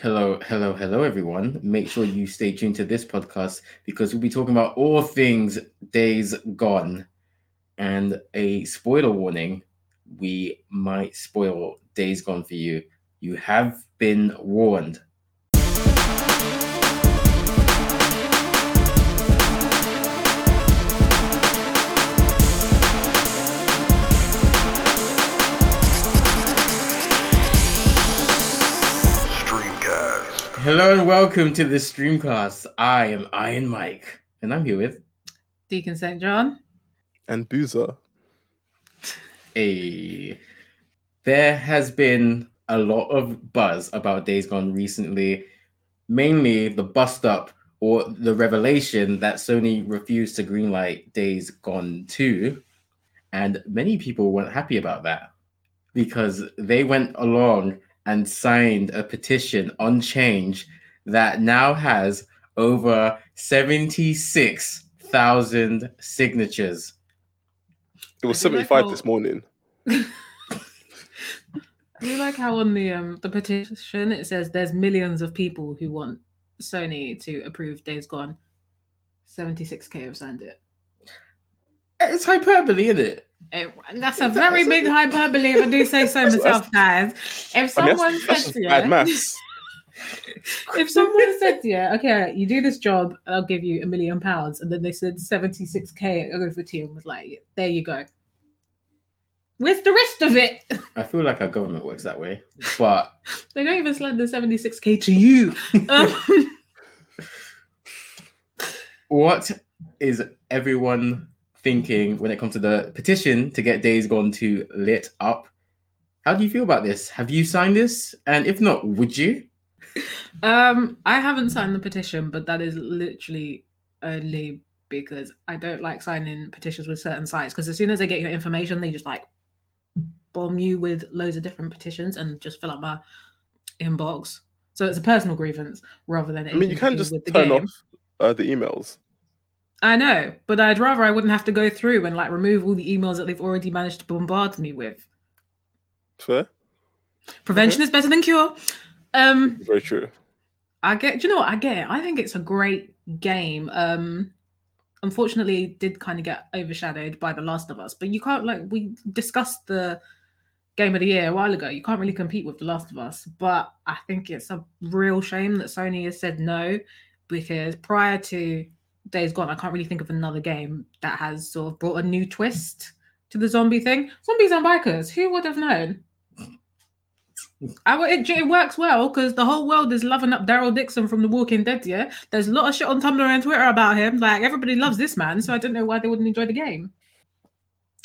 Hello, hello, hello, everyone. Make sure you stay tuned to this podcast because we'll be talking about all things Days Gone. And a spoiler warning we might spoil Days Gone for you. You have been warned. Hello and welcome to the Streamcast. I am Iron Mike, and I'm here with Deacon St. John. and Boozer. a. There has been a lot of buzz about Days Gone recently, mainly the bust up or the revelation that Sony refused to greenlight Days Gone 2. And many people weren't happy about that because they went along and signed a petition on change that now has over 76,000 signatures. It was I do like 75 how- this morning. Do you like how on the um the petition it says there's millions of people who want Sony to approve Days Gone. 76k have signed it. It's hyperbole, isn't it? It- that's a very big hyperbole if I do say so myself, guys. If I mean, someone that's, said to you, if someone said to you, okay, you do this job, I'll give you a million pounds, and then they said 76k over to you and was like, there you go. Where's the rest of it? I feel like our government works that way. But They don't even send the 76k to you. Um, what is everyone thinking when it comes to the petition to get Days Gone to lit up? How do you feel about this? Have you signed this? And if not, would you? um, I haven't signed the petition, but that is literally only because I don't like signing petitions with certain sites. Because as soon as they get your information, they just like bomb you with loads of different petitions and just fill up my inbox. So it's a personal grievance rather than I mean, you can just turn game. off uh, the emails. I know, but I'd rather I wouldn't have to go through and like remove all the emails that they've already managed to bombard me with. Fair? Prevention is better than cure. Um, Very true. I get. Do you know what? I get it. I think it's a great game. Um, unfortunately, it did kind of get overshadowed by The Last of Us. But you can't like we discussed the game of the year a while ago. You can't really compete with The Last of Us. But I think it's a real shame that Sony has said no because prior to Days Gone, I can't really think of another game that has sort of brought a new twist to the zombie thing. Zombies and bikers. Who would have known? I, it, it works well because the whole world is loving up Daryl Dixon from The Walking Dead. Yeah, there's a lot of shit on Tumblr and Twitter about him. Like everybody loves this man, so I don't know why they wouldn't enjoy the game.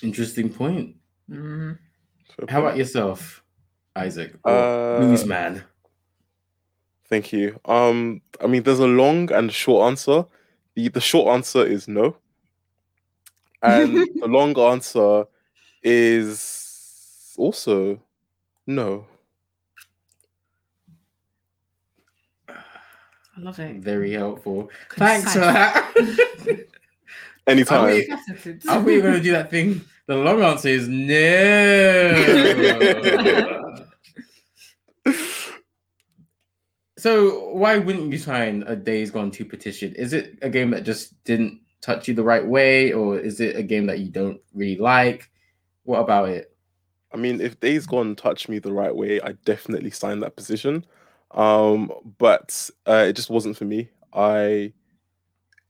Interesting point. Mm. How about yourself, Isaac? Or Uh, Blues man. Thank you. Um, I mean, there's a long and short answer. The the short answer is no, and the long answer is also no. I love it. Very helpful. Thanks for Concise. that. Anytime. Are we- Faceted. I thought you were going to do that thing. The long answer is no. so, why wouldn't you sign a Days Gone 2 petition? Is it a game that just didn't touch you the right way, or is it a game that you don't really like? What about it? I mean, if Days Gone touched me the right way, I definitely signed that position. Um, but uh, it just wasn't for me. I,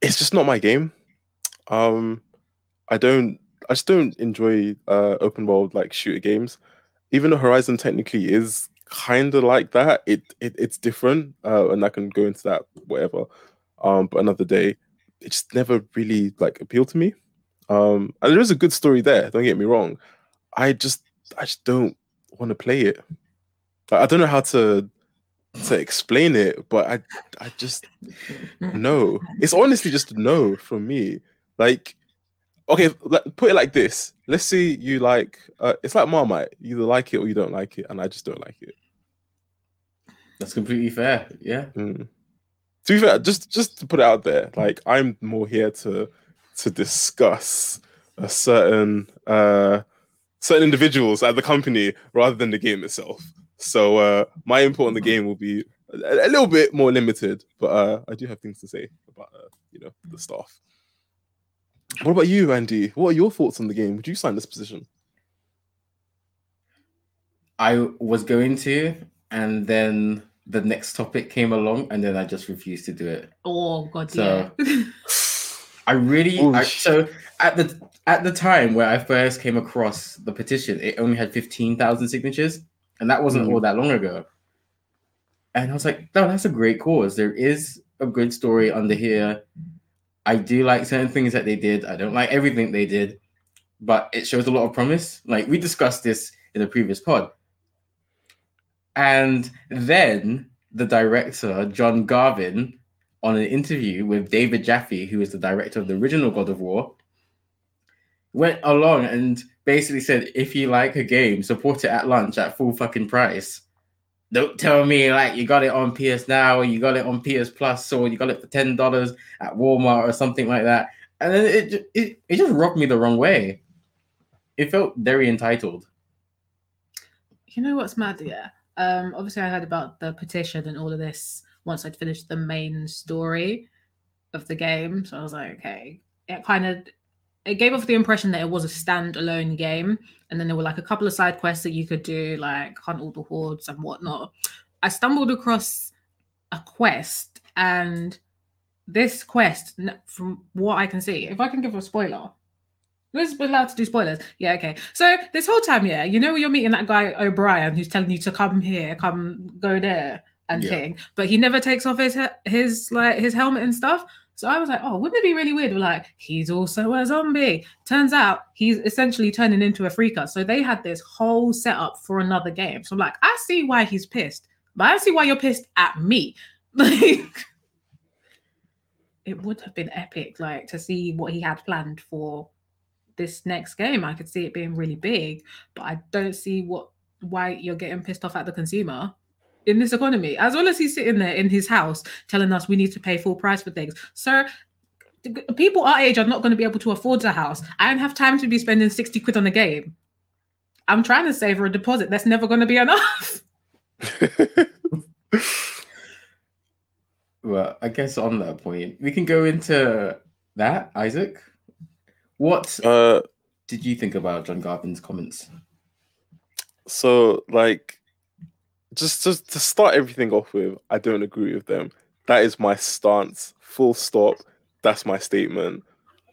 it's just not my game. Um, I don't, I just don't enjoy uh, open world like shooter games. Even though Horizon technically is kind of like that, it, it it's different, uh, and I can go into that whatever. Um, but another day, it just never really like appealed to me. Um, and there is a good story there. Don't get me wrong. I just I just don't want to play it. Like, I don't know how to to explain it, but I I just no. It's honestly just no from me. Like, okay, put it like this. Let's see you like. Uh, it's like Marmite. You either like it or you don't like it, and I just don't like it. That's completely fair. Yeah. Mm. To be fair, just just to put it out there, like I'm more here to to discuss a certain uh certain individuals at the company rather than the game itself. So uh, my input on the game will be a, a little bit more limited, but uh, I do have things to say about uh, you know the staff. What about you, Andy? What are your thoughts on the game? Would you sign this position? I was going to, and then the next topic came along, and then I just refused to do it. Oh god, So- yeah. I really I, so at the at the time where I first came across the petition, it only had fifteen thousand signatures, and that wasn't Mm. all that long ago. And I was like, no, that's a great cause. There is a good story under here. I do like certain things that they did. I don't like everything they did, but it shows a lot of promise. Like we discussed this in a previous pod. And then the director, John Garvin, on an interview with David Jaffe, who is the director of the original God of War, went along and basically said, if you like a game, support it at lunch at full fucking price. Don't tell me like you got it on PS Now or you got it on PS Plus or you got it for ten dollars at Walmart or something like that. And then it, it it just rubbed me the wrong way. It felt very entitled. You know what's mad? Yeah. Um, obviously, I heard about the petition and all of this once I'd finished the main story of the game. So I was like, okay. It kind of it gave off the impression that it was a standalone game, and then there were like a couple of side quests that you could do, like hunt all the hordes and whatnot. I stumbled across a quest, and this quest, from what I can see, if I can give a spoiler, Who's allowed to do spoilers? Yeah, okay. So this whole time, yeah, you know you're meeting that guy O'Brien who's telling you to come here, come go there, and Yeah. thing, but he never takes off his his like his helmet and stuff. So I was like, oh, wouldn't it be really weird? if, Like he's also a zombie. Turns out he's essentially turning into a freaker. So they had this whole setup for another game. So I'm like, I see why he's pissed, but I see why you're pissed at me. Like it would have been epic, like to see what he had planned for this next game. I could see it being really big, but I don't see what why you're getting pissed off at the consumer in this economy. As well as he's sitting there in his house telling us we need to pay full price for things. Sir, people our age are not going to be able to afford a house. I don't have time to be spending 60 quid on a game. I'm trying to save for a deposit. That's never going to be enough. Well, I guess on that point, we can go into that, Isaac. What uh, did you think about John Garvin's comments? so like, just to start everything off with, I don't agree with them. That is my stance. Full stop. That's my statement.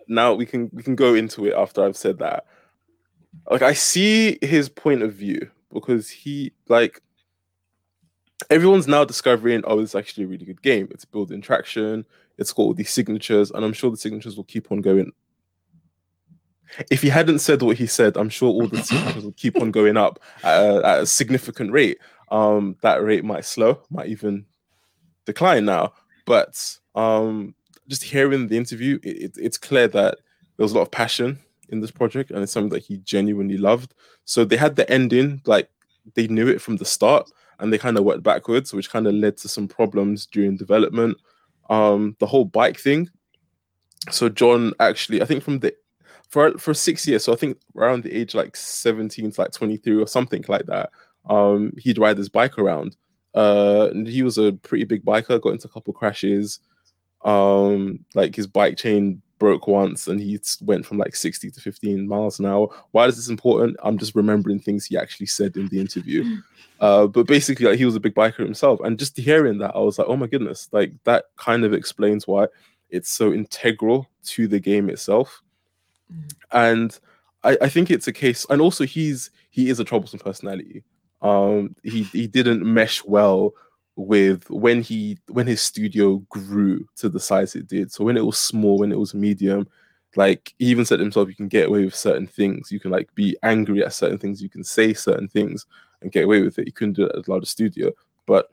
Now we can we can go into it after I've said that. Like I see his point of view because he like everyone's now discovering oh it's actually a really good game. It's building traction. It's got all these signatures, and I'm sure the signatures will keep on going. If he hadn't said what he said, I'm sure all the signatures will keep on going up at a, at a significant rate. Um, that rate might slow, might even decline now. But um, just hearing the interview, it, it, it's clear that there was a lot of passion in this project, and it's something that he genuinely loved. So they had the ending, like they knew it from the start, and they kind of worked backwards, which kind of led to some problems during development. Um, the whole bike thing. So John actually, I think from the for for six years, so I think around the age like 17 to like 23 or something like that, um, he'd ride his bike around. Uh, and he was a pretty big biker, got into a couple crashes. Um, like his bike chain broke once and he went from like 60 to 15 miles an hour. Why is this important? I'm just remembering things he actually said in the interview. Uh, but basically, like he was a big biker himself, and just hearing that, I was like, oh my goodness, like that kind of explains why it's so integral to the game itself. Mm. And I, I think it's a case, and also he's he is a troublesome personality. Um, he he didn't mesh well with when he when his studio grew to the size it did. So when it was small, when it was medium, like he even said himself, you can get away with certain things. You can like be angry at certain things. You can say certain things and get away with it. You couldn't do it at a larger studio. But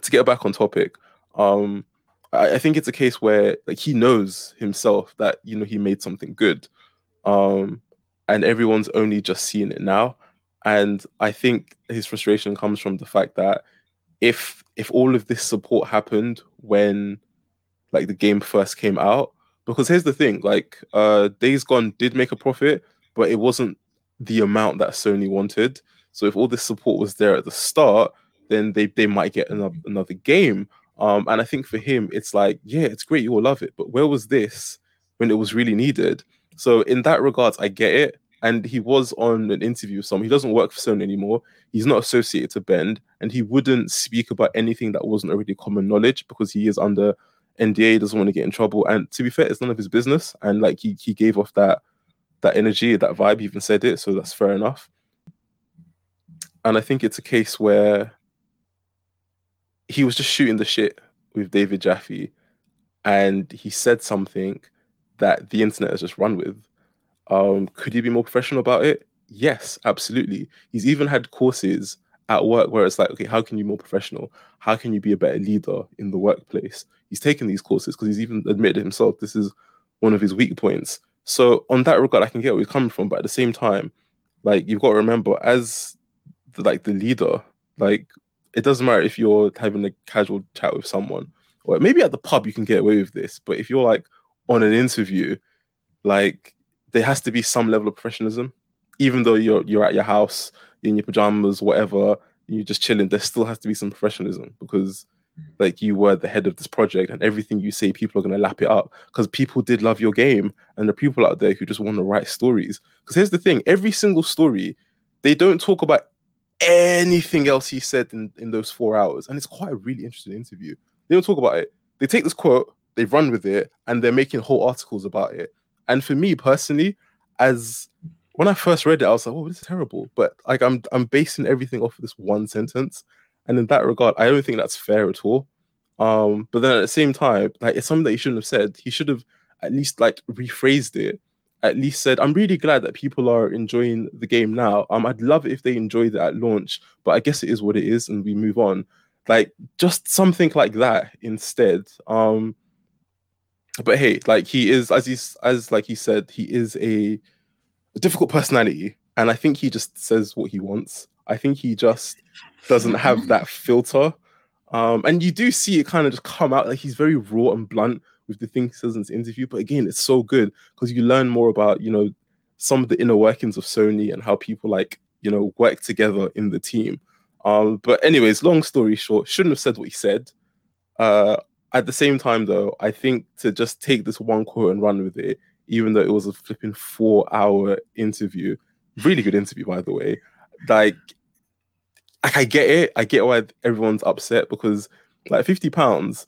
to get back on topic, um, I, I think it's a case where like he knows himself that you know he made something good, um, and everyone's only just seeing it now. And I think his frustration comes from the fact that if if all of this support happened when like the game first came out, because here's the thing, like uh Days Gone did make a profit, but it wasn't the amount that Sony wanted. So if all this support was there at the start, then they they might get another another game. Um, and I think for him, it's like, yeah, it's great, you will love it, but where was this when it was really needed? So in that regards, I get it. And he was on an interview with someone. He doesn't work for Sony anymore. He's not associated to Bend, and he wouldn't speak about anything that wasn't already common knowledge because he is under NDA. Doesn't want to get in trouble. And to be fair, it's none of his business. And like he he gave off that that energy, that vibe. He even said it, so that's fair enough. And I think it's a case where he was just shooting the shit with David Jaffe, and he said something that the internet has just run with. Um, could he be more professional about it? Yes, absolutely. He's even had courses at work where it's like, okay, how can you be more professional? How can you be a better leader in the workplace? He's taken these courses because he's even admitted himself this is one of his weak points. So on that regard, I can get where he's coming from, but at the same time, like you've got to remember, as the, like the leader, like it doesn't matter if you're having a casual chat with someone, or maybe at the pub you can get away with this, but if you're like on an interview, like there has to be some level of professionalism, even though you're you're at your house in your pajamas, whatever, you're just chilling. There still has to be some professionalism because like you were the head of this project and everything you say people are going to lap it up. Because people did love your game and the people out there who just want to write stories. Because here's the thing every single story they don't talk about anything else he said in, in those four hours. And it's quite a really interesting interview. They don't talk about it. They take this quote they run with it and they're making whole articles about it and for me personally as when i first read it i was like oh this is terrible but like i'm i'm basing everything off of this one sentence and in that regard, I don't think that's fair at all. Um, but then at the same time, like it's something that he shouldn't have said. He should have at least like rephrased it. At least said, "I'm really glad that people are enjoying the game now. Um, I'd love it if they enjoyed it at launch, but I guess it is what it is, and we move on. Like just something like that instead. Um, but hey, like he is, as he's as like he said, he is a, a difficult personality, and I think he just says what he wants. I think he just doesn't have that filter. Um, and you do see it kind of just come out like he's very raw and blunt with the things he says in this interview. But again, it's so good because you learn more about, you know, some of the inner workings of Sony and how people like, you know, work together in the team. Um, but anyways, long story short, shouldn't have said what he said. Uh, at the same time, though, I think to just take this one quote and run with it, even though it was a flipping four-hour interview, really good interview, by the way. Like like I get it. I get why everyone's upset because like 50 pounds,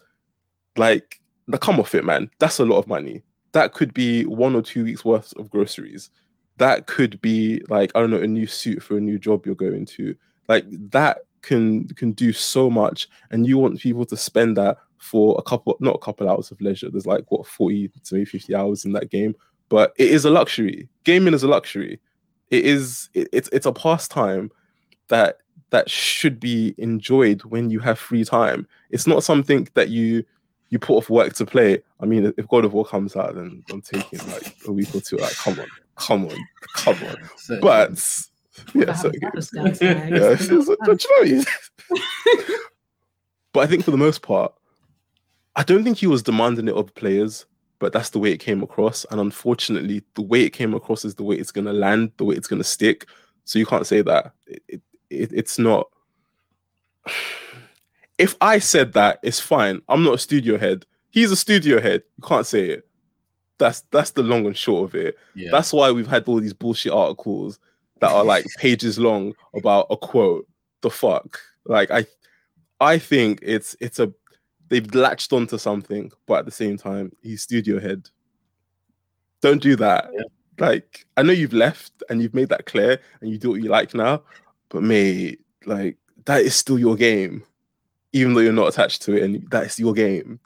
like the come off it, man. That's a lot of money. That could be one or two weeks worth of groceries. That could be like, I don't know, a new suit for a new job you're going to. Like that can can do so much. And you want people to spend that for a couple, not a couple hours of leisure. There's like what 40 to maybe 50 hours in that game. But it is a luxury. Gaming is a luxury. It is it, it's it's a pastime that that should be enjoyed when you have free time. It's not something that you you put off work to play. I mean, if God of War comes out, then I'm taking like a week or two. Like, come on, come on, come on. So, but yeah, so yeah, but I think for the most part, I don't think he was demanding it of players. But that's the way it came across, and unfortunately, the way it came across is the way it's gonna land, the way it's gonna stick. So you can't say that. It, it, it, it's not. If I said that, it's fine. I'm not a studio head. He's a studio head. You can't say it. That's that's the long and short of it. Yeah. That's why we've had all these bullshit articles that are like pages long about a quote. The fuck? Like I I think it's it's a they've latched onto something, but at the same time, he's studio head. Don't do that. Yeah. Like I know you've left and you've made that clear and you do what you like now, but mate, like that is still your game, even though you're not attached to it, and that is your game.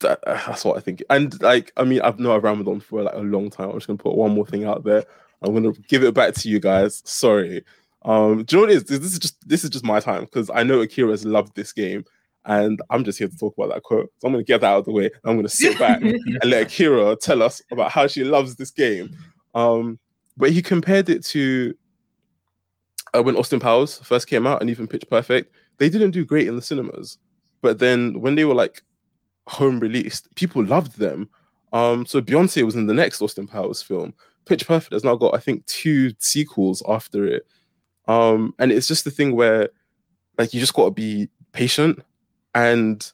That, uh, that's what I think. And like, I mean, I've known I've rambled on for like a long time. I'm just gonna put one more thing out there. I'm gonna give it back to you guys. Sorry. Um, do you know what it is? This is just this is just my time because I know Akira's loved this game, and I'm just here to talk about that quote. So I'm gonna get that out of the way. I'm gonna sit back and let Akira tell us about how she loves this game. Um, but he compared it to uh, when Austin Powers first came out and even Pitch Perfect, they didn't do great in the cinemas. But then when they were like home released, people loved them. Um, so Beyonce was in the next Austin Powers film. Pitch Perfect has now got, I think, two sequels after it. Um, and it's just the thing where like you just got to be patient and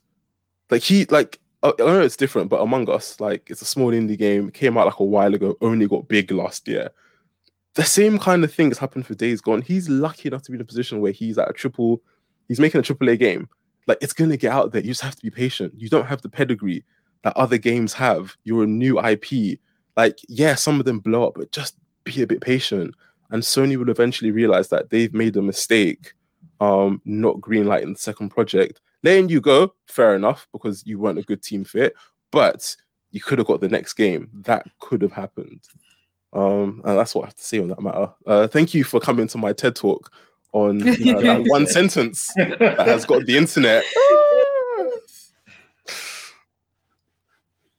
like he like I know it's different, but Among Us, like it's a small indie game, came out like a while ago, only got big last year. The same kind of thing has happened for Days Gone. He's lucky enough to be in a position where he's at a triple, he's making a triple A game. Like it's gonna get out there. You just have to be patient. You don't have the pedigree that other games have. You're a new IP. Like, yeah, some of them blow up, but just be a bit patient. And Sony will eventually realize that they've made a mistake um not greenlighting the second project letting you go fair enough because you weren't a good team fit but you could have got the next game that could have happened um and that's what i have to say on that matter uh thank you for coming to my ted talk on you know, that one sentence that has got the internet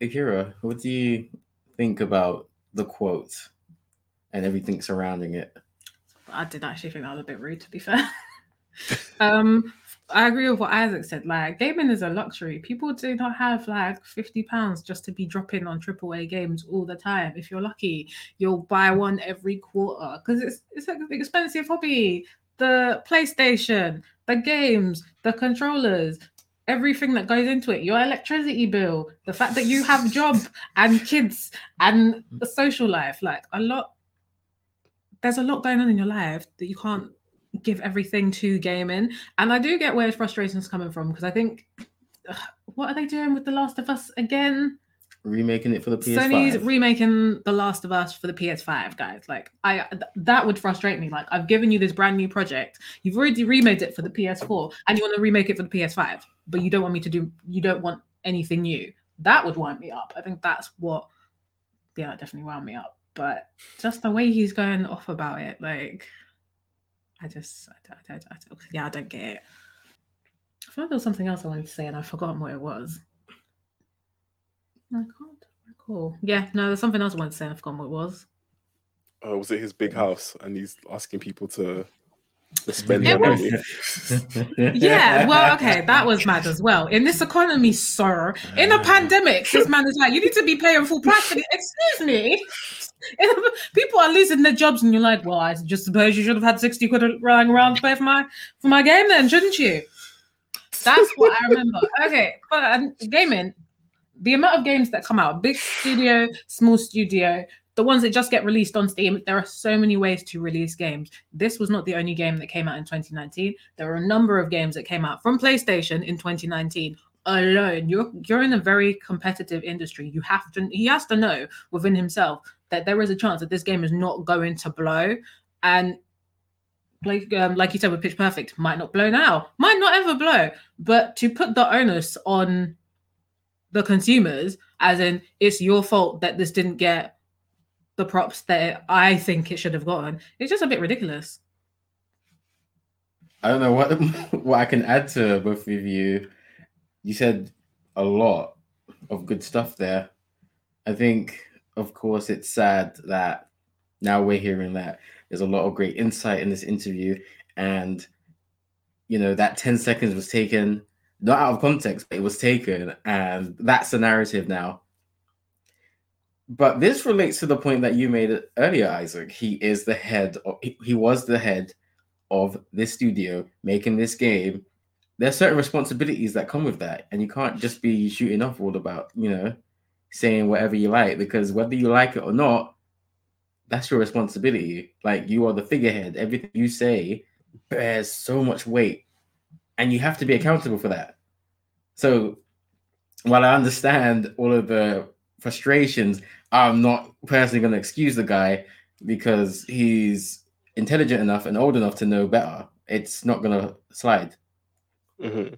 Akira, what do you think about the quote and everything surrounding it? I did actually think that was a bit rude, to be fair. um, I agree with what Isaac said. Like, gaming is a luxury. People do not have like fifty pounds just to be dropping on AAA games all the time. If you're lucky, you'll buy one every quarter because it's it's an expensive hobby. The PlayStation, the games, the controllers, everything that goes into it, your electricity bill, the fact that you have job and kids and a social life, like a lot. There's a lot going on in your life that you can't give everything to gaming. And I do get where frustration is coming from because I think, ugh, what are they doing with The Last of Us again? Remaking it for the PS5. Sony's remaking The Last of Us for the PS5, guys. Like, I th- that would frustrate me. Like, I've given you this brand new project. You've already remade it for the PS4, and you want to remake it for the PS5, but you don't want me to do. You don't want anything new. That would wind me up. I think that's what. Yeah, it definitely wound me up. But just the way he's going off about it, like, I just, I, I, I, I, yeah, I don't get it. I thought there was something else I wanted to say, and I've forgotten what it was. I can't recall. Yeah, no, there's something else I wanted to say, and I've forgotten what it was. uh, was it his big house and he's asking people to, to spend It their money Yeah, well, okay, that was mad as well. In this economy, sir, in a pandemic, this man is like, you need to be paying full price for it. Excuse me. People are losing their jobs, and you're like, well, I just suppose you should have had 60 quid lying around to pay for my for my game then, shouldn't you? That's what I remember. Okay, but um, gaming, the amount of games that come out, big studio, small studio, the ones that just get released on Steam, there are so many ways to release games. This was not the only game that came out in 2019. There are a number of games that came out from PlayStation in 2019 alone. You're you're in a very competitive industry. You have to he has to know within himself that there is a chance that this game is not going to blow. And like um, like you said with Pitch Perfect, might not blow now, might not ever blow. But to put the onus on the consumers, as in it's your fault that this didn't get the props that I think it should have gotten, it's just a bit ridiculous. I don't know what what I can add to both of you. You said a lot of good stuff there. I think, of course, it's sad that now we're hearing that there's a lot of great insight in this interview, and you know that 10 seconds was taken not out of context, but it was taken, and that's the narrative now. But this relates to the point that you made earlier, Isaac. He is the head, of, he, he was the head of this studio making this game. There are certain responsibilities that come with that, and you can't just be shooting off all about, you know, saying whatever you like, because whether you like it or not, that's your responsibility. Like you are the figurehead. Everything you say bears so much weight, and you have to be accountable for that. So, while I understand all of the frustrations, I'm not personally going to excuse the guy because he's intelligent enough and old enough to know better. It's not going to slide. Mhm.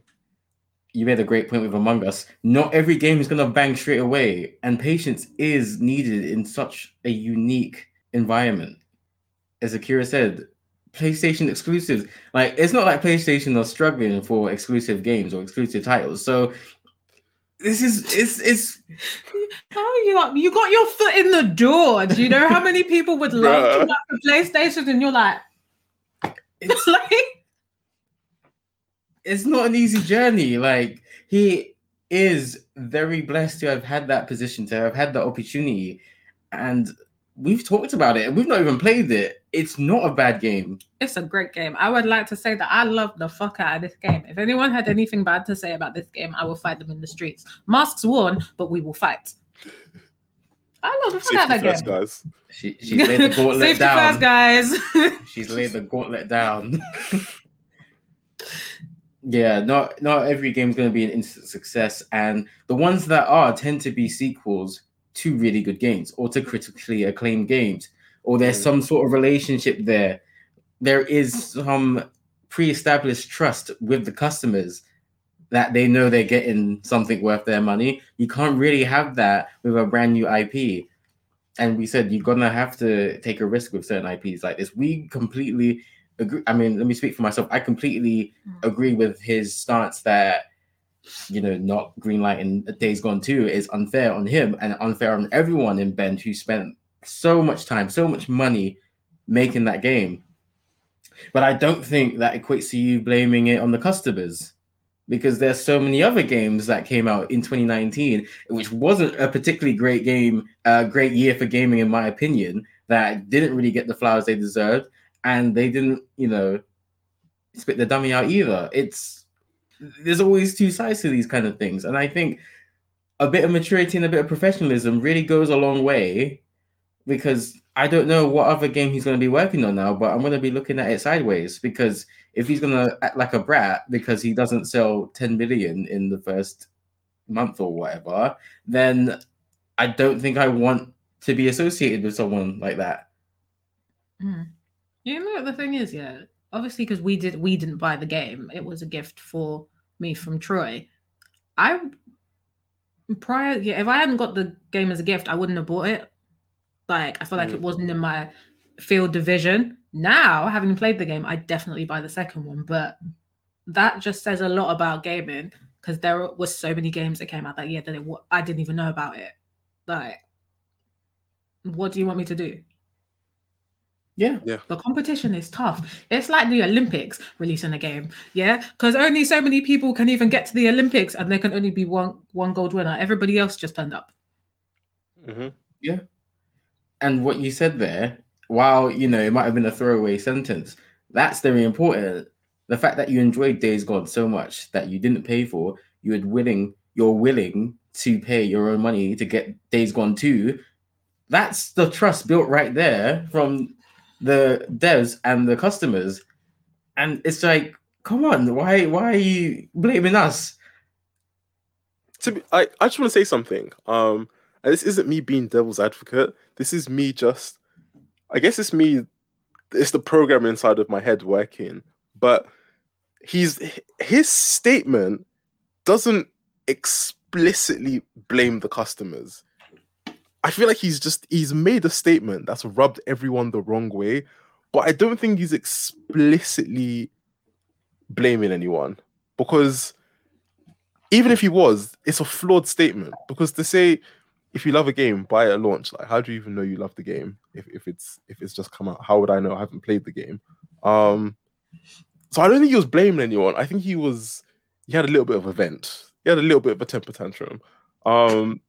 You made a great point with Among Us. Not every game is going to bang straight away, and patience is needed in such a unique environment. As Akira said, PlayStation exclusives, like it's not like PlayStation are struggling for exclusive games or exclusive titles. So this is it's it's Oh, you got you got your foot in the door. Do you know how many people would love to Bruh. work for PlayStation? And you're like, it's like it's not an easy journey. Like he is very blessed to have had that position, to have had that opportunity, and we've talked about it. and We've not even played it, it's not a bad game. It's a great game. I would like to say that I love the fuck out of this game. If anyone had anything bad to say about this game, I will fight them in the streets. Masks worn, but we will fight. I love the fuck out of that first, game. guys. She she's laid the gauntlet Safety down. first, guys. She's laid the gauntlet down. yeah, not not every game's going to be an instant success, and the ones that are tend to be sequels to really good games or to critically acclaimed games, or there's Mm. some sort of relationship there. There is some pre-established trust with the customers that they know they're getting something worth their money. You can't really have that with a brand new IP. And we said you're gonna have to take a risk with certain IPs like this. We completely agree. I mean, let me speak for myself. I completely Mm. agree with his stance that you know not greenlighting Days Gone 2 is unfair on him and unfair on everyone in Bend who spent so much time, so much money making that game. But I don't think that equates to you blaming it on the customers because there's so many other games that came out in 2019, which wasn't a particularly great game, a great year for gaming, in my opinion, that didn't really get the flowers they deserved, and they didn't, you know, spit the dummy out either. It's there's always two sides to these kind of things, and I think a bit of maturity and a bit of professionalism really goes a long way because I don't know what other game he's going to be working on now, but I'm going to be looking at it sideways because if he's going to act like a brat because he doesn't sell 10 million in the first month or whatever, then I don't think I want to be associated with someone like that. Mm. You know what the thing is, yeah. Obviously, because we did we didn't buy the game. It was a gift for me from Troy. I prior, yeah. If I hadn't got the game as a gift, I wouldn't have bought it. Like I feel like it Mm. wasn't in my field division. Now, having played the game, I definitely buy the second one. But that just says a lot about gaming because there was so many games that came out that year that it, I didn't even know about it. Like, what do you want me to do? Yeah. yeah. The competition is tough. It's like the Olympics releasing a game, yeah, because only so many people can even get to the Olympics, and there can only be one one gold winner. Everybody else just turned up. Mhm. Yeah. And what you said there, while you know it might have been a throwaway sentence, that's very important. The fact that you enjoyed Days Gone so much that you didn't pay for, you would willing, you're willing to pay your own money to get Days Gone 2. That's the trust built right there from the devs and the customers. And it's like, come on, why why are you blaming us? to be, I, I just want to say something. Um, and this isn't me being devil's advocate. This is me just, I guess it's me, it's the program inside of my head working. But he's his statement doesn't explicitly blame the customers. I feel like he's just he's made a statement that's rubbed everyone the wrong way, but I don't think he's explicitly blaming anyone because even if he was, it's a flawed statement because to say if you love a game, buy it at launch. Like, how do you even know you love the game if, if it's if it's just come out? How would I know? I haven't played the game. Um, so I don't think he was blaming anyone. I think he was he had a little bit of a vent. He had a little bit of a temper tantrum. Um,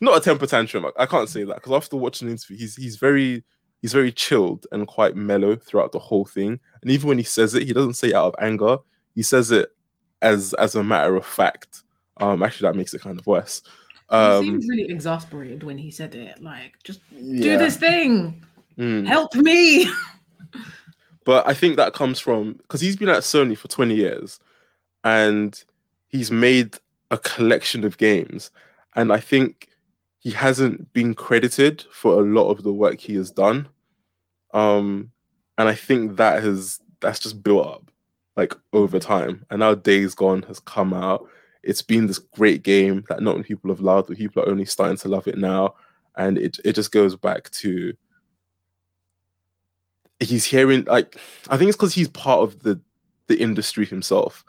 not a temper tantrum. I, I can't say that because after watching the interview, he's he's very he's very chilled and quite mellow throughout the whole thing. And even when he says it, he doesn't say it out of anger. He says it as as a matter of fact. Um, actually, that makes it kind of worse. he Um, seems really exasperated when he said it. Like, just do this thing. mm. Help me. but I think that comes from because he's been at Sony for 20 years and he's made a collection of games. And I think he hasn't been credited for a lot of the work he has done. Um, and I think that has that's just built up like over time. And now Days Gone has come out. It's been this great game that not many people have loved, but people are only starting to love it now. And it it just goes back to he's hearing like I think it's because he's part of the the industry himself,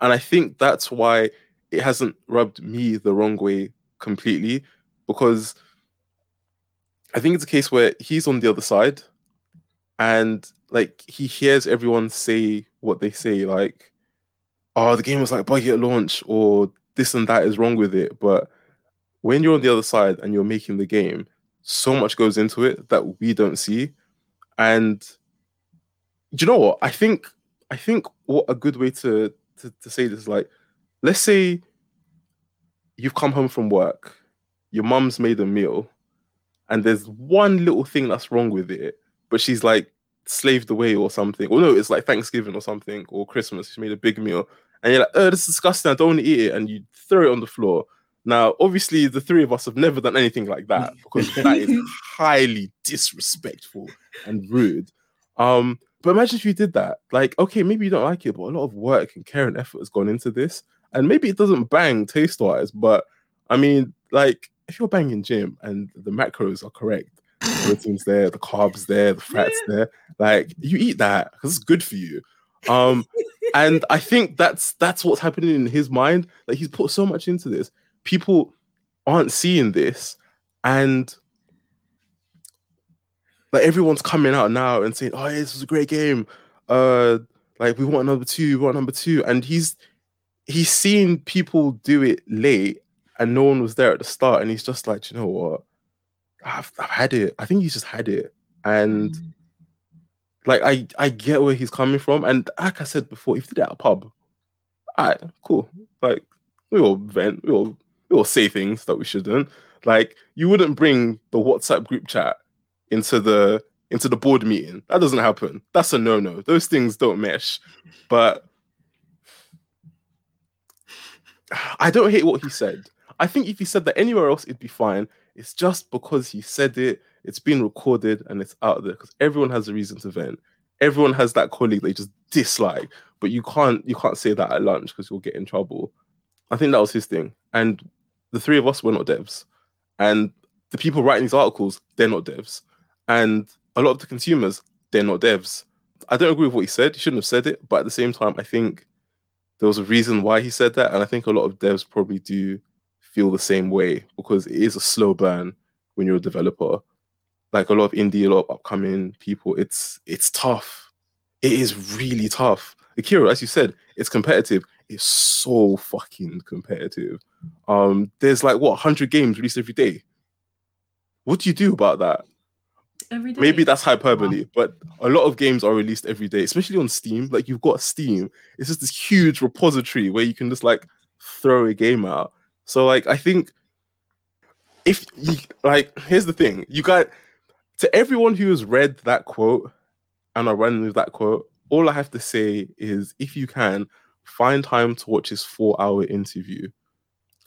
and I think that's why it hasn't rubbed me the wrong way completely because I think it's a case where he's on the other side, and like he hears everyone say what they say, like, "Oh, the game was like buggy at launch," or "This and that is wrong with it," but when you're on the other side and you're making the game, so much goes into it that we don't see And you know what? I think I think what a good way to to, to say this is like, let's say you've come home from work, your mum's made a meal, and there's one little thing that's wrong with it, but she's like slaved away or something. Or no, it's like Thanksgiving or something, or Christmas. She made a big meal, and you're like, oh, this is disgusting. I don't want to eat it, and you throw it on the floor. Now, obviously, the three of us have never done anything like that because that is highly disrespectful and rude. Um, but imagine if you did that. Like, okay, maybe you don't like it, but a lot of work and care and effort has gone into this. And maybe it doesn't bang taste wise, but I mean, like, if you're banging gym and the macros are correct, the protein's there, the carbs there, the fats there, like you eat that because it's good for you. Um, and I think that's that's what's happening in his mind. Like he's put so much into this. People aren't seeing this, and like everyone's coming out now and saying, "Oh, yeah, this was a great game." Uh, like we want number two, we want number two, and he's he's seen people do it late, and no one was there at the start, and he's just like, you know what, I've, I've had it. I think he's just had it, and Mm. like I I get where he's coming from, and like I said before, if you did it at a pub, all right, cool. Like we all vent, we all we all say things that we shouldn't. Like you wouldn't bring the WhatsApp group chat into the into the board meeting. That doesn't happen. That's a no no. Those things don't mesh. But I don't hate what he said. I think if he said that anywhere else, it'd be fine. It's just because he said it, it's been recorded and it's out there because everyone has a reason to vent. Everyone has that colleague they just dislike, but you can't you can't say that at lunch because you'll get in trouble. I think that was his thing. And the three of us were not devs. And the people writing these articles, they're not devs. And a lot of the consumers, they're not devs. I don't agree with what he said. He shouldn't have said it, but at the same time, I think there was a reason why he said that, and I think a lot of devs probably do feel the same way because it is a slow burn when you're a developer. Like a lot of indie, a lot of upcoming people, it's it's tough. It is really tough. Akira, as you said, it's competitive. It's so fucking competitive. Um, there's like what 100 games released every day. What do you do about that? Every day. Maybe that's hyperbole, but a lot of games are released every day, especially on Steam. Like you've got Steam, it's just this huge repository where you can just like throw a game out. So like I think if you like, here's the thing: you got to everyone who has read that quote and are running with that quote. All I have to say is, if you can find time to watch his four-hour interview.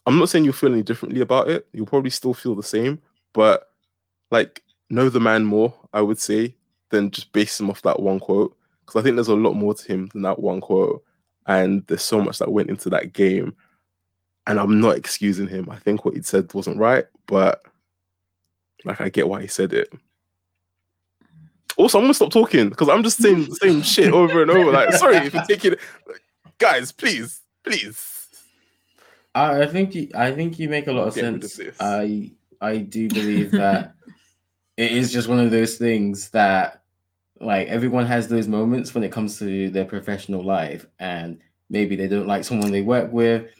I'm not saying you'll feel any differently about it. You'll probably still feel the same, but like know the man more, I would say, than just base him off that one quote. Because I think there's a lot more to him than that one quote. And there's so much that went into that game. And I'm not excusing him. I think what he said wasn't right, but like I get why he said it. Also, I'm gonna stop talking because I'm just saying the same shit over and over. Like, sorry if you're taking it. Guys, please, please. I, I think you, I think you make a lot of Get sense. I I do believe that it is just one of those things that like everyone has those moments when it comes to their professional life and maybe they don't like someone they work with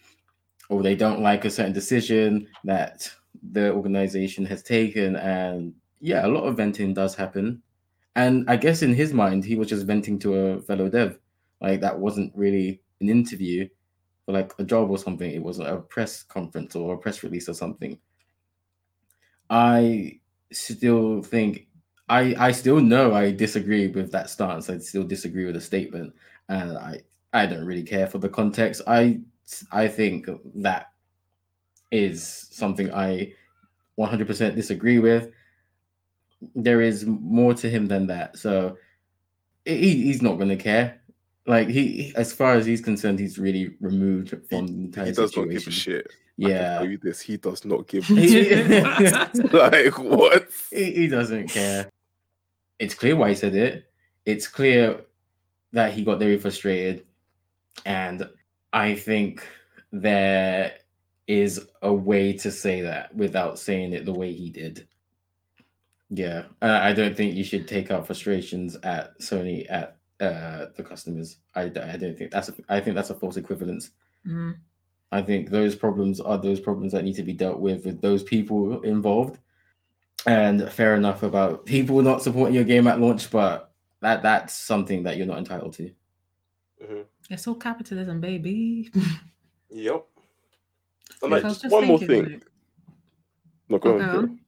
or they don't like a certain decision that the organization has taken and yeah a lot of venting does happen. And i guess in his mind he was just venting to a fellow dev. Like that wasn't really an interview for like a job or something. It was a press conference or a press release or something. I still think I I still know I disagree with that stance. I still disagree with the statement, and I I don't really care for the context. I I think that is something I 100% disagree with. There is more to him than that, so he, he's not going to care. Like he, as far as he's concerned, he's really removed from the entire He does not give a shit. I can Yeah, tell you this. He does not give he, like what? he he doesn't care. It's clear why he said it. It's clear that he got very frustrated. And I think there is a way to say that without saying it the way he did. Yeah. Uh, I don't think you should take out frustrations at Sony at uh, the customers. I, I don't think that's a, I think that's a false equivalence. Mm. I think those problems are those problems that need to be dealt with with those people involved. And fair enough about people not supporting your game at launch, but that that's something that you're not entitled to. Mhm. It's all capitalism, baby. Yep. And like, just just one more thing. like- No, go Oh, on. go go on. on.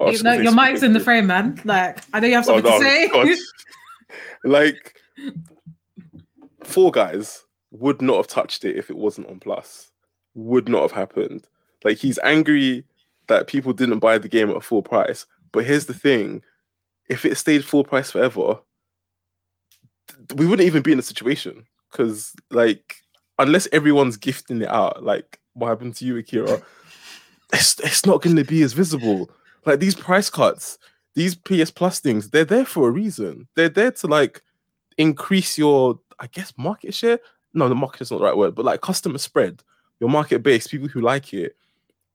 I was You just know, gonna your mic's in the frame, man. Like, I know you have Oh, something no, to say. Like four guys would not have touched it if it wasn't on plus would not have happened like he's angry that people didn't buy the game at full price but here's the thing if it stayed full price forever we wouldn't even be in a situation because like unless everyone's gifting it out like what happened to you akira it's, it's not going to be as visible like these price cuts these PS Plus things, they're there for a reason. They're there to like increase your, I guess, market share. No, the market is not the right word, but like customer spread, your market base, people who like it.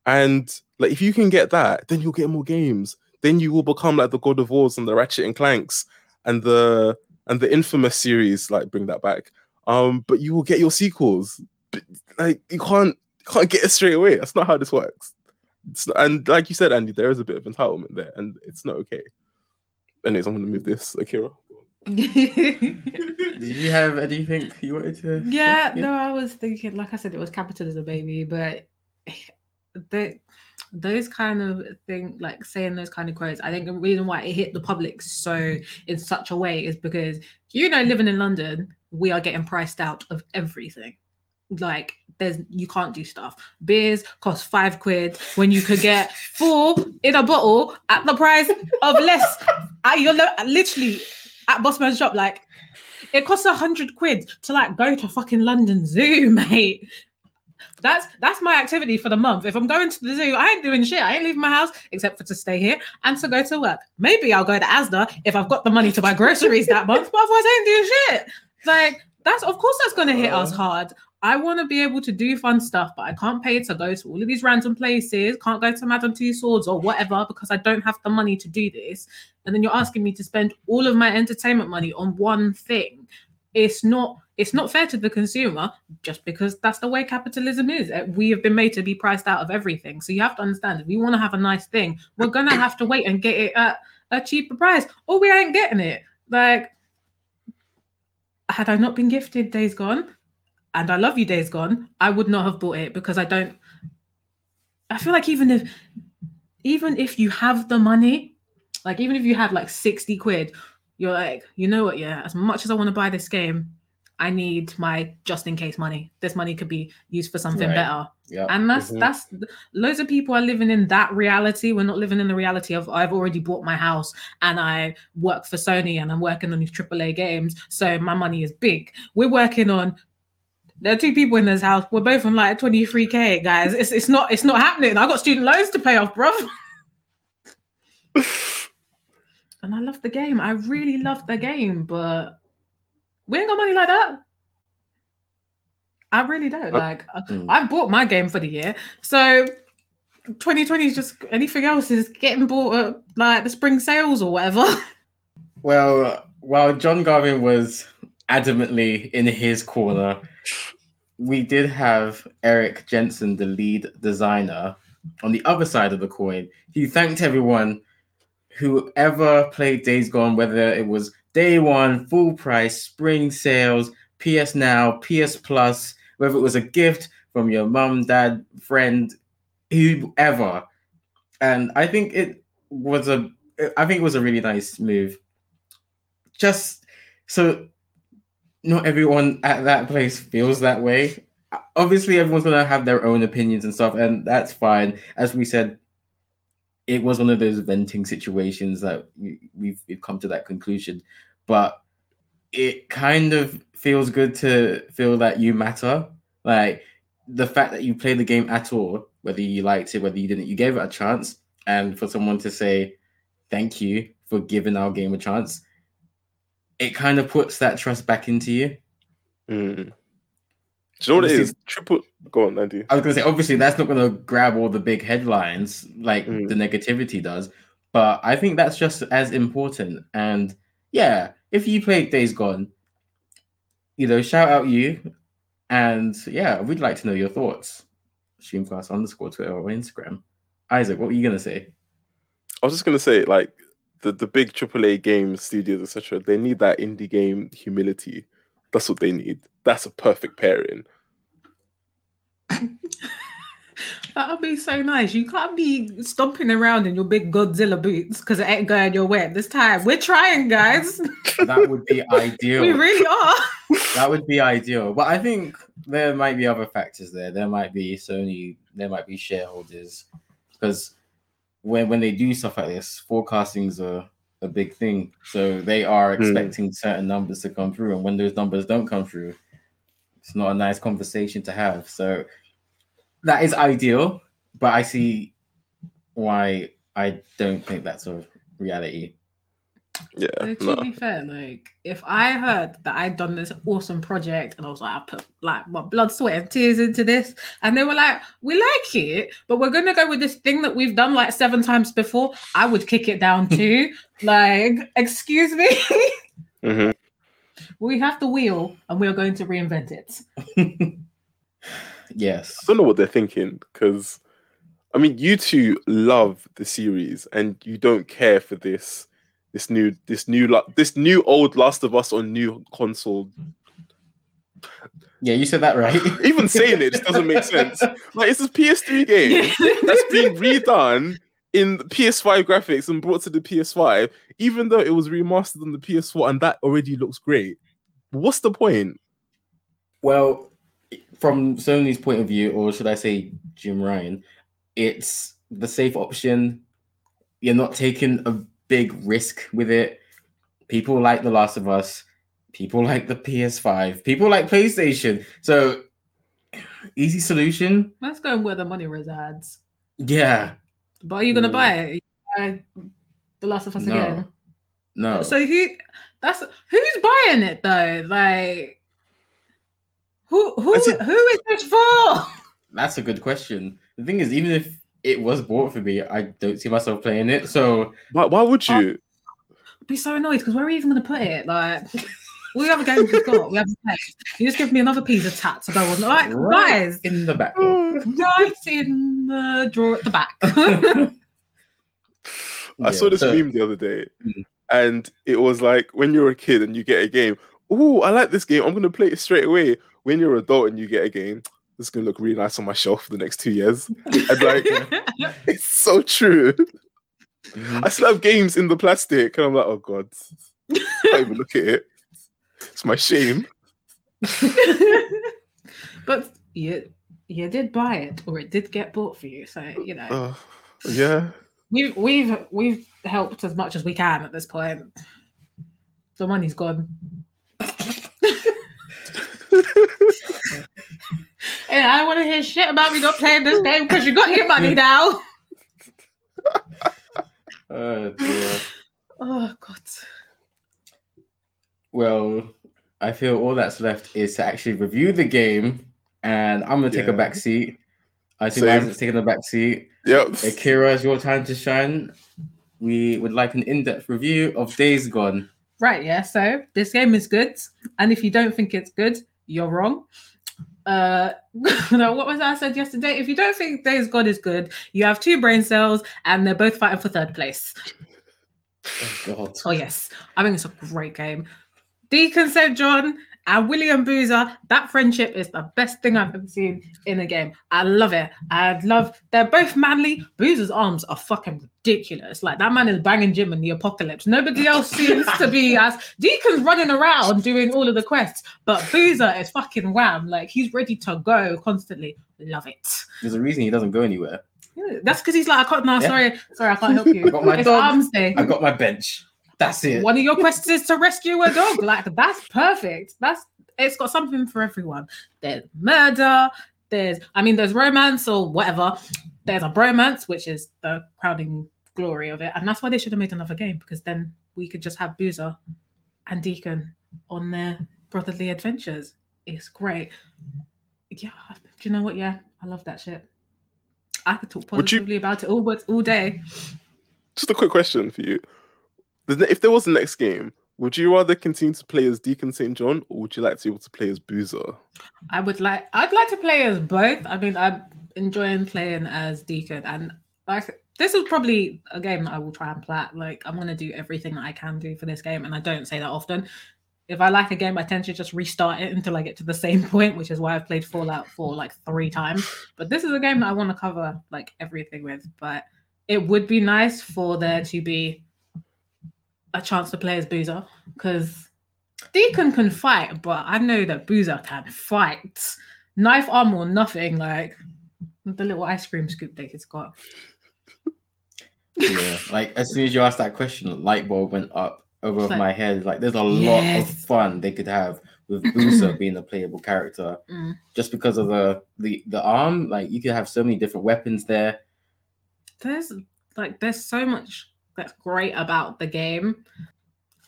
And like if you can get that, then you'll get more games. Then you will become like the God of Wars and the Ratchet and Clanks and the and the infamous series, like bring that back. Um, but you will get your sequels. But, like you can't you can't get it straight away. That's not how this works. It's and like you said, Andy, there is a bit of entitlement there, and it's not okay. Anyways, I'm gonna move this, Akira. Did you have anything you wanted to? yeah, no, I was thinking, like I said, it was capitalism, baby, but the those kind of thing, like saying those kind of quotes, I think the reason why it hit the public so in such a way is because you know, living in London, we are getting priced out of everything. Like there's you can't do stuff. Beers cost five quid when you could get four in a bottle at the price of less. I, you're literally at Bossman's shop, like it costs a hundred quid to like go to fucking London Zoo, mate. That's that's my activity for the month. If I'm going to the zoo, I ain't doing shit. I ain't leaving my house except for to stay here and to go to work. Maybe I'll go to Asda if I've got the money to buy groceries that month, but otherwise I ain't doing shit. Like that's of course that's gonna hit us Uh. hard. I want to be able to do fun stuff, but I can't pay to go to all of these random places. Can't go to Madame Tussauds or whatever because I don't have the money to do this. And then you're asking me to spend all of my entertainment money on one thing. It's not. It's not fair to the consumer just because that's the way capitalism is. Uh, We have been made to be priced out of everything. So you have to understand if we want to have a nice thing, we're gonna have to wait and get it at a cheaper price, or we ain't getting it. Like, had I not been gifted Days Gone, and I love you Days Gone, I would not have bought it because I don't. I feel like even if, even if you have the money, like even if you have like sixty quid, you're like, you know what? Yeah, as much as I want to buy this game, I need my just in case money. This money could be used for something Right. better. Yeah. And that's Mhm. that's loads of people are living in that reality. We're not living in the reality of I've already bought my house and I work for Sony and I'm working on these AAA games, so my money is big. We're working on. There are two people in this house. We're both on like 23k, guys. It's it's not it's not happening. I got student loans to pay off, bro. and I love the game. I really love the game, but we ain't got money like that. I really don't. Uh, Like I- Mm. I bought my game for the year, so 2020 is just anything else is getting bought at like the spring sales or whatever. Well, while John Garvin was adamantly in his corner, we did have Eric Jensen, the lead designer, on the other side of the coin. He thanked everyone whoever played Days Gone, whether it was day one, full price, spring sales, PS Now, PS Plus, whether it was a gift from your mum, dad, friend, whoever. And I think it was a I think it was a really nice move. Just so not everyone at that place feels that way. Obviously, everyone's gonna have their own opinions and stuff, and that's fine. As we said, it was one of those venting situations that we, we've, we've come to that conclusion. But it kind of feels good to feel that you matter. Like the fact that you played the game at all, whether you liked it, whether you didn't, you gave it a chance, and for someone to say thank you for giving our game a chance, it kind of puts that trust back into you. Mm. Do you know what it is? Triple. Go on, Andy. I was gonna say, obviously, that's not gonna grab all the big headlines like Mm. the negativity does, but I think that's just as important. And yeah, if you played Days Gone, you know, shout out you, and yeah, we'd like to know your thoughts. Streamcast underscore Twitter or Instagram. Isaac, what were you gonna say? I was just gonna say, like the the big AAA games studios, etc. They need that indie game humility. That's what they need. That's a perfect pairing. That would be so nice. You can't be stomping around in your big Godzilla boots because it ain't going your way this time. We're trying, guys. That would be ideal. we really are. that would be ideal. But I think there might be other factors there. There might be Sony, there might be shareholders. Because when when they do stuff like this, forecasting is a, a big thing. So they are Hmm. expecting certain numbers to come through. And when those numbers don't come through, it's not a nice conversation to have. So that is ideal, but I see why I don't think that's a reality. Yeah, So to no. be fair, like if I heard that I'd done this awesome project and I was like, I put like my blood, sweat, and tears into this, and they were like, we like it, but we're gonna go with this thing that we've done like seven times before, I would kick it down too. like, excuse me, Mhm. We have the wheel and we are going to reinvent it. Yes. I don't know what they're thinking because, I mean, you two love the series and you don't care for this, this new, this new, this new old Last of Us on new console. Yeah, you said that right. Even saying it just doesn't make sense. Like it's a PS3 game that's been redone in PS5 graphics and brought to the PS5, even though it was remastered on the PS4 and that already looks great. What's the point? Well, from Sony's point of view, or should I say Jim Ryan, it's the safe option. You're not taking a big risk with it. People like The Last of Us. People like the PS5. People like PlayStation. So, easy solution. Let's go and where the money resides. Yeah. But are you gonna Mm. buy it? You buy The Last of Us No. again? No. So who? That's who's buying it though? Like, who? Who? That's it. Who is this for? That's a good question. The thing is, even if it was bought for me, I don't see myself playing it. So, Why, why would you? I'd be so annoyed because where are you even gonna put it? Like, all the other games we've got, we haven't played. You just give me another piece of tat to go on. Like, Right. guys, in the back. Right in the drawer at the back. I saw this so- meme the other day, Mm. and it was like when you're a kid and you get a game. Oh, I like this game. I'm gonna play it straight away. When you're an adult and you get a game, it's gonna look really nice on my shelf for the next two years. And like, it's so true. Mhm. I still have games in the plastic, and I'm like, oh god, I can't even look at it. It's my shame. but you, you did buy it, or it did get bought for you. So you know. Uh, yeah, We've we've we've helped as much as we can at this point. The money's gone. and I want to hear shit about me not playing this game because you got your money now. Oh, dear. Oh god. Well, I feel all that's left is to actually review the game, and I'm gonna take a back seat. I see Same. Isaac's taking a back seat. yep. Akira, it's your time to shine. We would like an in-depth review of Days Gone. Right, yeah. So this game is good, and if you don't think it's good, you're wrong. Uh, no, what was I said yesterday? If you don't think Days Gone is good, you have two brain cells, and they're both fighting for third place. Oh God. Oh yes, I think it's a great game. Deacon St. John and William Boozer, that friendship is the best thing I've ever seen in a game. I love it. I love they're both manly. Boozer's arms are fucking ridiculous. Like that man is banging gym in the apocalypse. Nobody else seems to be as Deacon's running around doing all of the quests, but Boozer is fucking wham. Like he's ready to go constantly. Love it. There's a reason he doesn't go anywhere. Yeah, That's because he's like, I can't no, Yeah. sorry, sorry, I can't help you. I got my it's dog. arms day. I got my bench. That's it. One of your quests is to rescue a dog. Like that's perfect. That's it's got something for everyone. There's murder. There's I mean there's romance or whatever. There's a bromance, which is the crowning glory of it, and that's why they should have made another game because then we could just have Boozer and Deacon on their brotherly adventures. It's great. Yeah, do you know what? Yeah, I love that shit. I could talk Would you- positively about it all, but all day. Just a quick question for you: The ne- If there was a next game, would you rather continue to play as Deacon St. John, or would you like to be able to play as Boozer? I would like I'd like to play as both. I mean, I'm enjoying playing as Deacon and like this is probably a game that I will try and plat. Like I'm gonna do everything that I can do for this game, and I don't say that often. If I like a game, I tend to just restart it until I get to the same point, which is why I've played Fallout 4 like three times. But this is a game that I want to cover like everything with. But it would be nice for there to be a chance to play as Boozer because Deacon can fight, but I know that Boozer can fight. Knife arm or nothing, like the little ice cream scoop that he's got. yeah, like as soon as you asked that question, light bulb went up over Like- my head. Like there's a lot of fun they could have with Boozer being a playable character, Mm. just because of the the the arm. Like you could have so many different weapons there. there's like there's so much that's great about the game.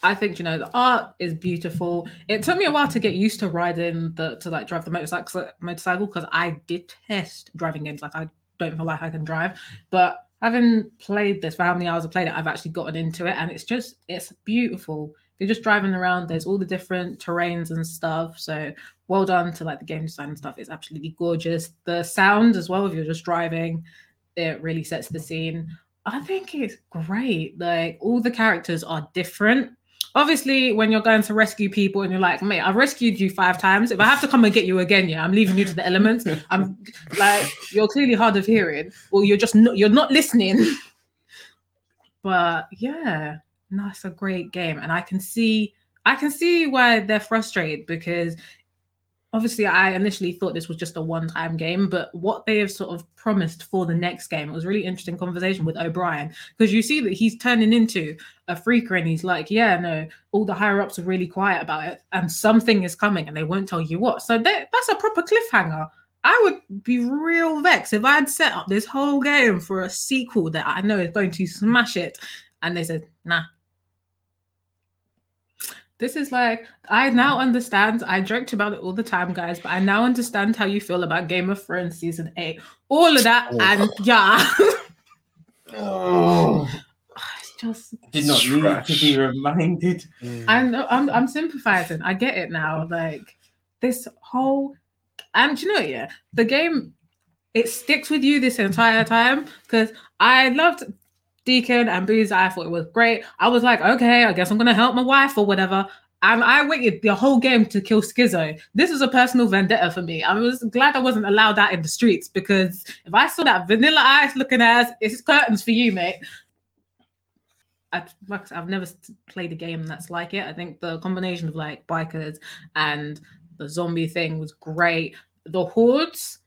I think you know the art is beautiful. It took me a while to get used to riding the to like drive the motorcycle motorcycle because I detest driving games. Like I don't feel like I can drive. But having played this for how many hours I've played it, I've actually gotten into it and it's just it's beautiful. You're just driving around, there's all the different terrains and stuff. So well done to like the game design and stuff. It's absolutely gorgeous. The sound as well, if you're just driving, it really sets the scene. I think it's great. Like all the characters are different. Obviously, when you're going to rescue people and you're like, mate, I've rescued you five times. If I have to come and get you again, yeah, I'm leaving you to the elements. I'm like, you're clearly hard of hearing, or you're just not, you're not listening. but yeah, no, a great game, and I can see, I can see why they're frustrated because obviously I initially thought this was just a one-time game, but what they have sort of promised for the next game, it was really interesting conversation with O'Brien because you see that he's turning into a freaker and he's like, yeah, no, all the higher ups are really quiet about it, and something is coming, and they won't tell you what. So that, that's a proper cliffhanger. I would be real vexed if I had set up this whole game for a sequel that I know is going to smash it, and they said, nah. This is like I now understand. I joked about it all the time, guys, but I now understand how you feel about Game of Thrones season eight. All of that, Oh. and yeah, Oh, it's just did not need to be reminded. Mm. I know I'm I'm sympathizing. I get it now. Like this whole and you know, yeah, the game it sticks with you this entire time because I loved Deacon and Booze. I thought it was great. I was like, okay, I guess I'm gonna help my wife or whatever. And I waited the whole game to kill Schizo. This was a personal vendetta for me. I was glad I wasn't allowed that in the streets because if I saw that vanilla ice looking ass, it's curtains for you, mate. I, I've never played a game that's like it. I think the combination of like bikers and the zombie thing was great. The hordes,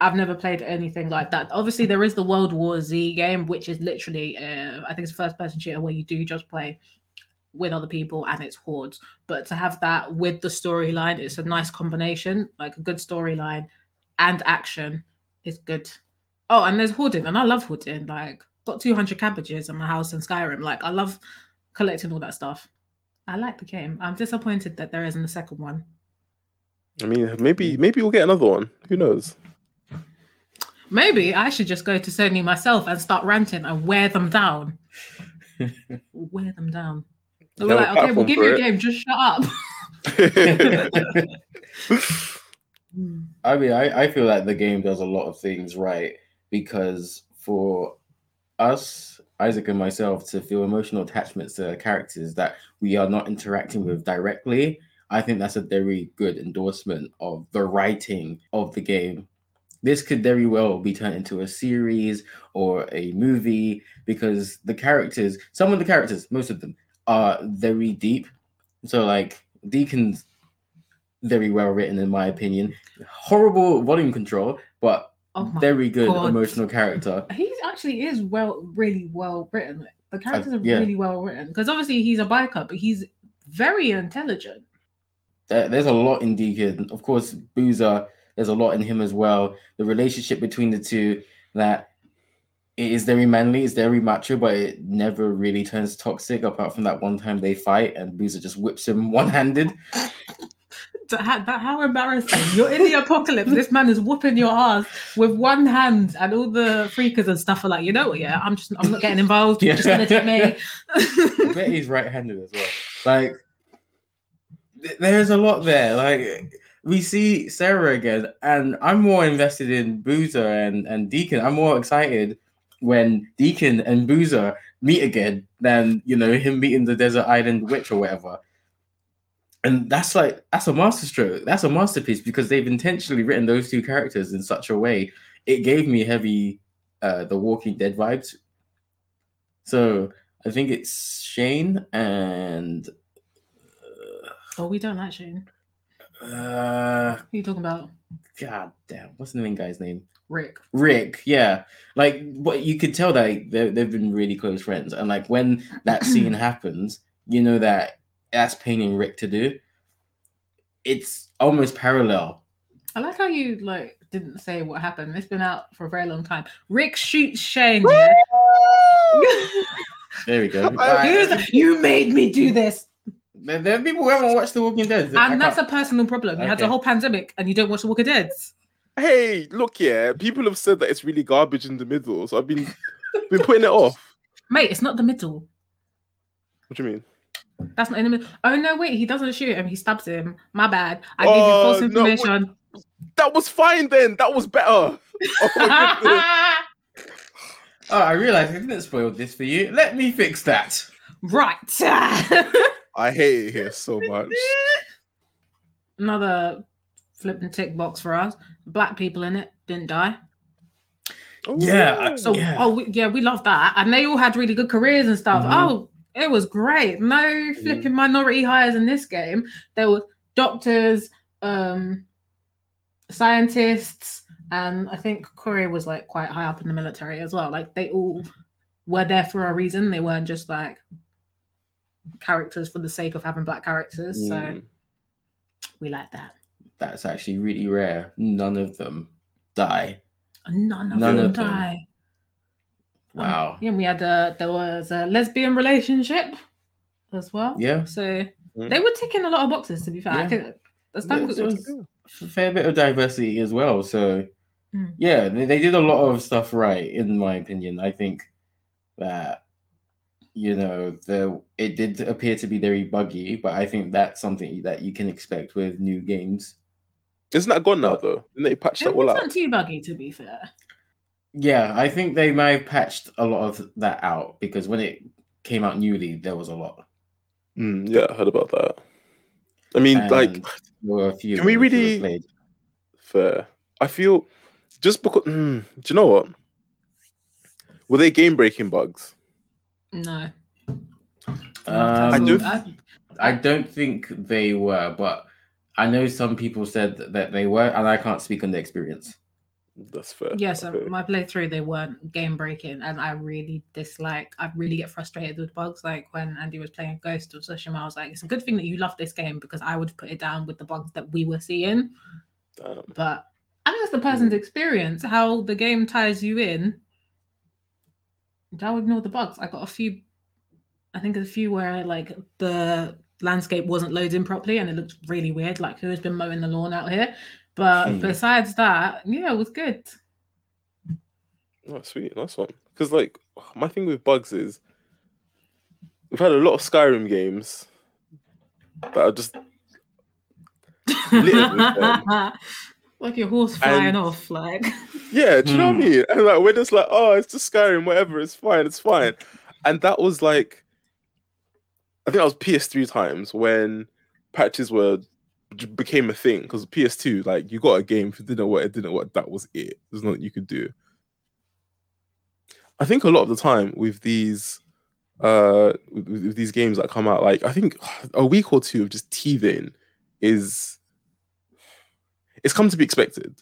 I've never played anything like that. Obviously, there is the World War Z game, which is literally, uh, I think it's a first person shooter where you do just play with other people and it's hordes. But to have that with the storyline, it's a nice combination, like a good storyline and action is good. Oh, and there's hoarding, and I love hoarding. Like, got 200 cabbages in my house in Skyrim. Like, I love collecting all that stuff. I like the game. I'm disappointed that there isn't a second one. I mean, maybe maybe we'll get another one. Who knows? Maybe I should just go to Sony myself and start ranting and wear them down. wear them down. They were They like, okay, we'll give you a game, just shut up. I mean, I, I feel like the game does a lot of things right because for us, Isaac and myself, to feel emotional attachments to characters that we are not interacting with directly, I think that's a very good endorsement of the writing of the game. This could very well be turned into a series or a movie because the characters, some of the characters, most of them, are very deep. So, like, Deacon's very well written, in my opinion. Horrible volume control, but Oh very good God. emotional character. he actually is well, really well written. The uh, characters are yeah. really well written because obviously he's a biker, but he's very intelligent. There- There's a lot in Deacon. Of course, Boozer, there's a lot in him as well. The relationship between the two that it is very manly, it's very macho, but it never really turns toxic apart from that one time they fight and Boozer just whips him one handed. That, how- that, how embarrassing! You're in the apocalypse. This man is whooping your ass with one hand, and all the freakers and stuff are like, you know what? Yeah, I'm just, I'm not getting involved. You're just gonna take me. I bet he's right handed as well. Like, th- there's a lot there. Like, we see Sarah again, and I'm more invested in Boozer and, and Deacon. I'm more excited when Deacon and Boozer meet again than you know him meeting the desert island witch or whatever. And that's like that's a masterstroke. That's a masterpiece because they've intentionally written those two characters in such a way. It gave me heavy uh the Walking Dead vibes. So I think it's Shane and Oh, we don't like Shane. Uh Who you talking about? god damn, what's the main guy's name? Rick. Rick, yeah, like what you could tell that they they've been really close friends, and like when that scene happens, you know that that's painting Rick to do. It's almost parallel. I like how you like didn't say what happened. It's been out for a very long time. Rick shoots Shane. Yeah? There we go. Right. You made me do this. There, there are people who haven't watched The Walking Dead, I And that's a can't- personal problem. You had the whole pandemic and you don't watch The Walking Dead. Hey, look, yeah, people have said that it's really garbage in the middle, so I've been been putting it off. Mate, it's not the middle. What do you mean? That's not in the middle. Oh no, wait, he doesn't shoot him, he stabs him. My bad. I gave you Oh, false no, information. That was fine then. That was better. Oh. Oh, I realized I didn't spoil this for you. Let me fix that. right. I hate it here so much. Another flipping tick box for us. Black people in it didn't die. Oh, Yeah, So, Yeah. oh, we, yeah, we love that. And they all had really good careers and stuff. Mhm. Oh, it was great. No flipping minority hires in this game. There were doctors, um, scientists, and I think Corey was like quite high up in the military as well. Like they all were there for a reason. They weren't just like characters for the sake of having black characters. So Mm. we like that. That's actually really rare. None of them die. None of None them of them. die. Um, Wow. yeah, we had a there was a lesbian relationship as well. Yeah. So Mm. they were ticking a lot of boxes. To be fair, I Yeah. could- as time Yeah, was a fair bit of diversity as well. So, Mm. yeah, they, they did a lot of stuff right, in my opinion. I think that you know the it did appear to be very buggy, but I think that's something that you can expect with new games. Isn't that gone now though? Didn't they patch that it all wasn't too buggy, to be fair. Yeah, I think they may have patched a lot of that out because when it came out newly, there was a lot. Mm, yeah, I heard about that. I mean, like, And there were a few. Can we of them who were really- played. fair. I feel just because. Mm, do you know what? Were they game breaking bugs? No, Um, I do- I- I don't think they were, but I know some people said that they were, and I can't speak on the experience. That's fair. yeah, so Okay. my playthrough they weren't game breaking, and I really dislike. I really get frustrated with bugs. Like when Andy was playing Ghost of Tsushima, I was like, "It's a good thing that you love this game because I would put it down with the bugs that we were seeing." Damn. But I think it's the person's experience, how the game ties you in. I'll ignore the bugs. I got a few, I think a few where like the landscape wasn't loading properly and it looked really weird. Like who has been mowing the lawn out here? But Hmm. besides that, yeah, it was good. Oh, sweet, nice one. Because like my thing with bugs is we've had a lot of Skyrim games that are just Littered with them. like your horse flying And- off, like yeah. Do you know what I Hmm. mean? And like we're just like, oh, it's just Skyrim, whatever. It's fine. It's fine. And that was like, I think that was PS3 times when patches were became a thing because PS2, like you got a game, if it didn't work, it didn't work. That was it. There's nothing you could do. I think a lot of the time with these uh with, with these games that come out, like I think a week or two of just teething is it's come to be expected.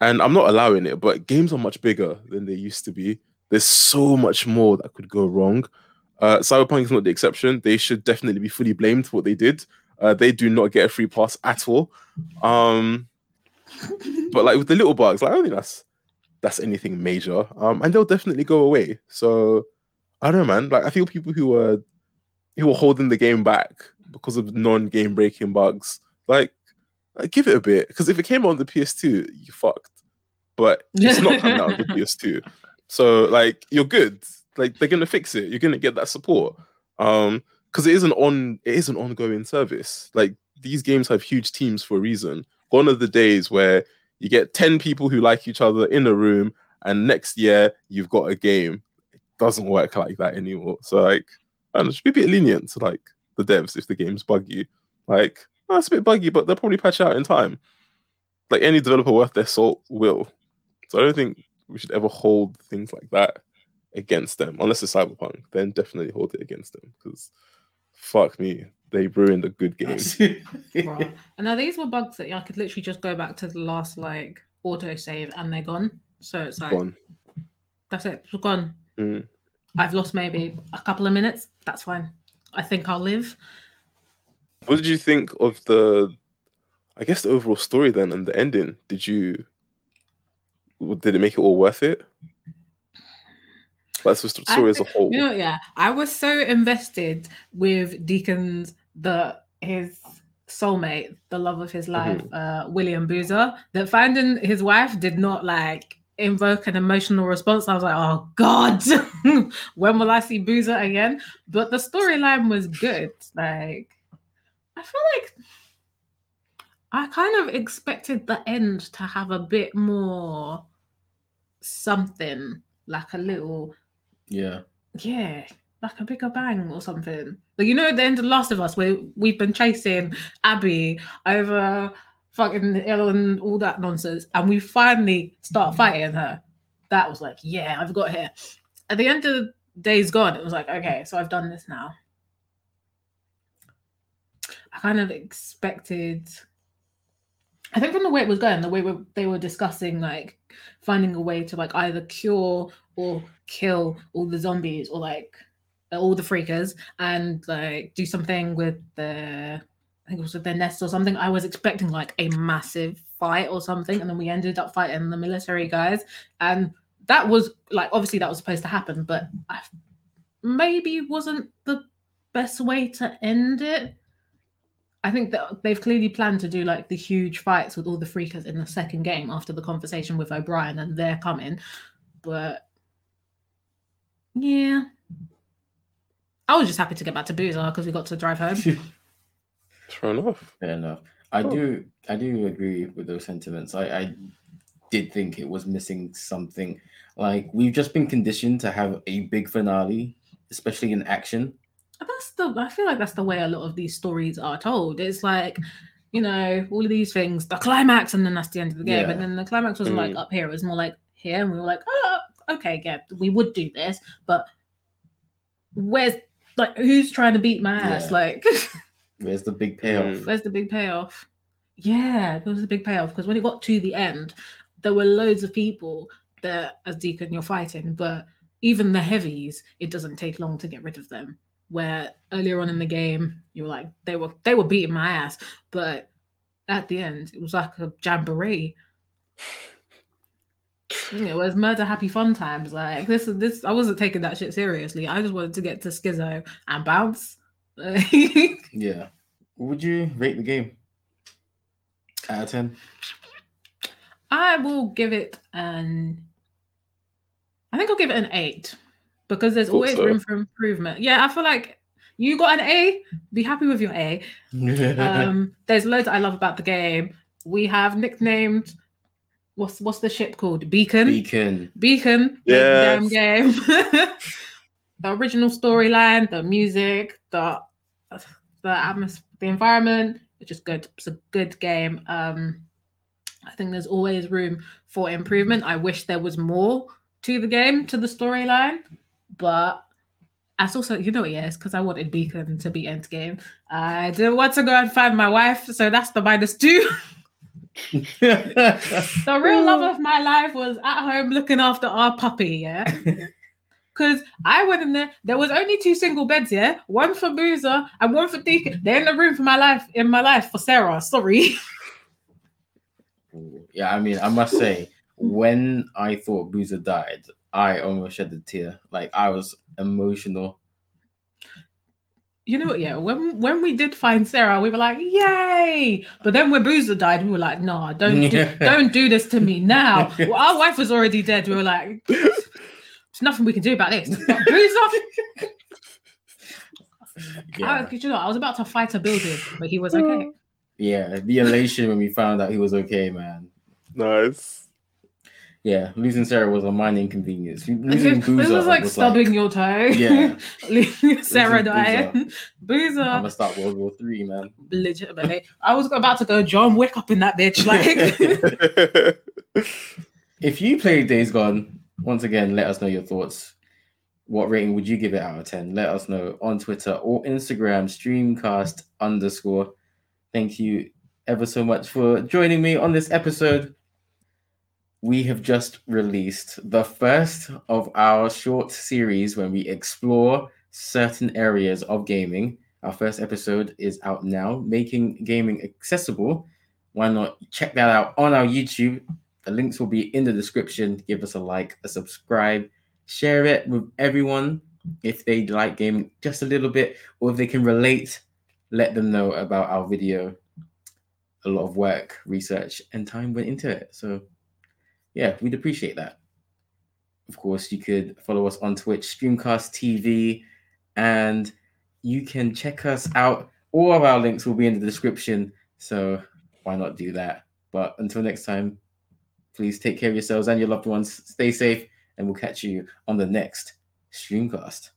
And I'm not allowing it, but games are much bigger than they used to be. There's so much more that could go wrong. Uh, Cyberpunk is not the exception. They should definitely be fully blamed for what they did. Uh, they do not get a free pass at all. Um, but like with the little bugs, like I don't think that's that's anything major. Um, and they'll definitely go away. So I don't know, man. Like I feel people who are who are holding the game back because of non-game breaking bugs, like, like, give it a bit. Because if it came on the PS2, you fucked. But it's not coming out on the PS2. So like you're good. Like they're gonna fix it. You're gonna get that support. Um, because it is an on it is an ongoing service. Like these games have huge teams for a reason. One of the days where you get 10 people who like each other in a room and next year you've got a game. It doesn't work like that anymore. So like, and should be a bit lenient to like the devs if the game's buggy. Like, oh, it's a bit buggy, but they'll probably patch it out in time. Like any developer worth their salt will. So I don't think we should ever hold things like that against them, unless it's Cyberpunk. Then definitely hold it against them because fuck me, they ruined a good game. Right. And now these were bugs that I could literally just go back to the last like auto save and they're gone. So it's like Gone. that's it, it's gone. Mm. I've lost maybe a couple of minutes. That's fine. I think I'll live. What did you think of the, I guess the overall story then and the ending? Did you, did it make it all worth it? That's the st- I story as a whole. You know, yeah. I was so invested with Deacon's the his soulmate, the love of his life, uh, William Boozer, that finding his wife did not like invoke an emotional response. I was like, oh God, when will I see Boozer again? But the storyline was good. Like, feel like I kind of expected the end to have a bit more something, like a little yeah. yeah, like a bigger bang or something. Like you know, at the end of Last of Us, where we've been chasing Abby over fucking and all that nonsense, and we finally start mm-hmm. fighting her. That was like, yeah, I've got here. At the end of the Days Gone, it was like, okay, so I've done this now. I kind of expected. I think from the way it was going, the way we- they were discussing like finding a way to like either cure or kill all the zombies or like all the freakers and like do something with the I think it was with their nests or something. I was expecting like a massive fight or something, and then we ended up fighting the military guys, and that was like obviously that was supposed to happen, but I maybe wasn't the best way to end it. I think that they've clearly planned to do like the huge fights with all the freakers in the second game after the conversation with O'Brien, and they're coming. But yeah, I was just happy to get back to Boozer because we got to drive home. Fair enough. Fair enough. I Cool. do I do agree with those sentiments. I, I did think it was missing something. Like we've just been conditioned to have a big finale, especially in action. That's the I feel like that's the way a lot of these stories are told. It's like, you know, all of these things, the climax, and then that's the end of the game. Yeah. And then the climax wasn't like Mm. up here, it was more like here, and we were like, oh, okay, yeah, we would do this, but where's like who's trying to beat my ass? Yeah. Like, Where's the big payoff? Mm. where's the big payoff? Yeah, there was a big payoff because when it got to the end, there were loads of people that, as Deacon, you're fighting, but even the heavies, it doesn't take long to get rid of them. Where earlier on in the game, you were like, they were they were beating my ass, but at the end, it was like a jamboree. You know, it was murder happy fun times. Like this is this I wasn't taking that shit seriously. I just wanted to get to Schizo and bounce. Yeah. Would you rate the game? Out of ten? I will give it an. I think I'll give it an eight because there's always so. room for improvement. Yeah, I feel like you got an A. Be happy with your A. Um, there's loads I love about the game. We have nicknamed what's what's the ship called? Beacon. Beacon. Beacon. the Damn game. the original storyline, the music, the the atmosphere, the environment. It's just good. It's a good game. Um, I think there's always room for improvement. I wish there was more to the game, to the storyline, but as also, you know, yes, because I wanted Beacon to be endgame. I didn't want to go and find my wife, so that's the minus two. the real love of my life was at home looking after our puppy, yeah. Because I went in there, there was only two single beds, yeah, one for Boozer and one for Deacon. They're in the room for my life, in my life for Sarah. Sorry. yeah, I mean, I must say, when I thought Boozer died, I almost shed a tear. Like I was emotional. You know what? Yeah, when when we did find Sarah, we were like, "Yay!" But then when Boozer died, we were like, "Nah, don't do, don't do this to me now." Well, our wife was already dead. We were like, "There's nothing we can do about this." But Boozer, Yeah, I, you know, I was about to fight a building, but he was okay. yeah. The elation when we found out he was okay, man. Nice. Yeah, losing Sarah was a minor inconvenience. Losing This Boozer was like stubbing your toe. Yeah. Sarah Losing dying. I'm gonna start World War Three, man. Legitimately. I was about to go John Wick up in that bitch. Like if you played Days Gone, once again, let us know your thoughts. What rating would you give it out of 10? Let us know on Twitter or Instagram, streamcast underscore. Thank you ever so much for joining me on this episode. We have just released the first of our short series when we explore certain areas of gaming. Our first episode is out now, making gaming accessible. Why not check that out on our YouTube? The links will be in the description. Give us a like, a subscribe, share it with everyone if they like gaming just a little bit, or if they can relate, let them know about our video. A lot of work, research, and time went into it. So, yeah, we'd appreciate that. Of course, you could follow us on Twitch, Streamcast TV, and you can check us out. All of our links will be in the description. So, why not do that? But until next time, please take care of yourselves and your loved ones. Stay safe, and we'll catch you on the next Streamcast.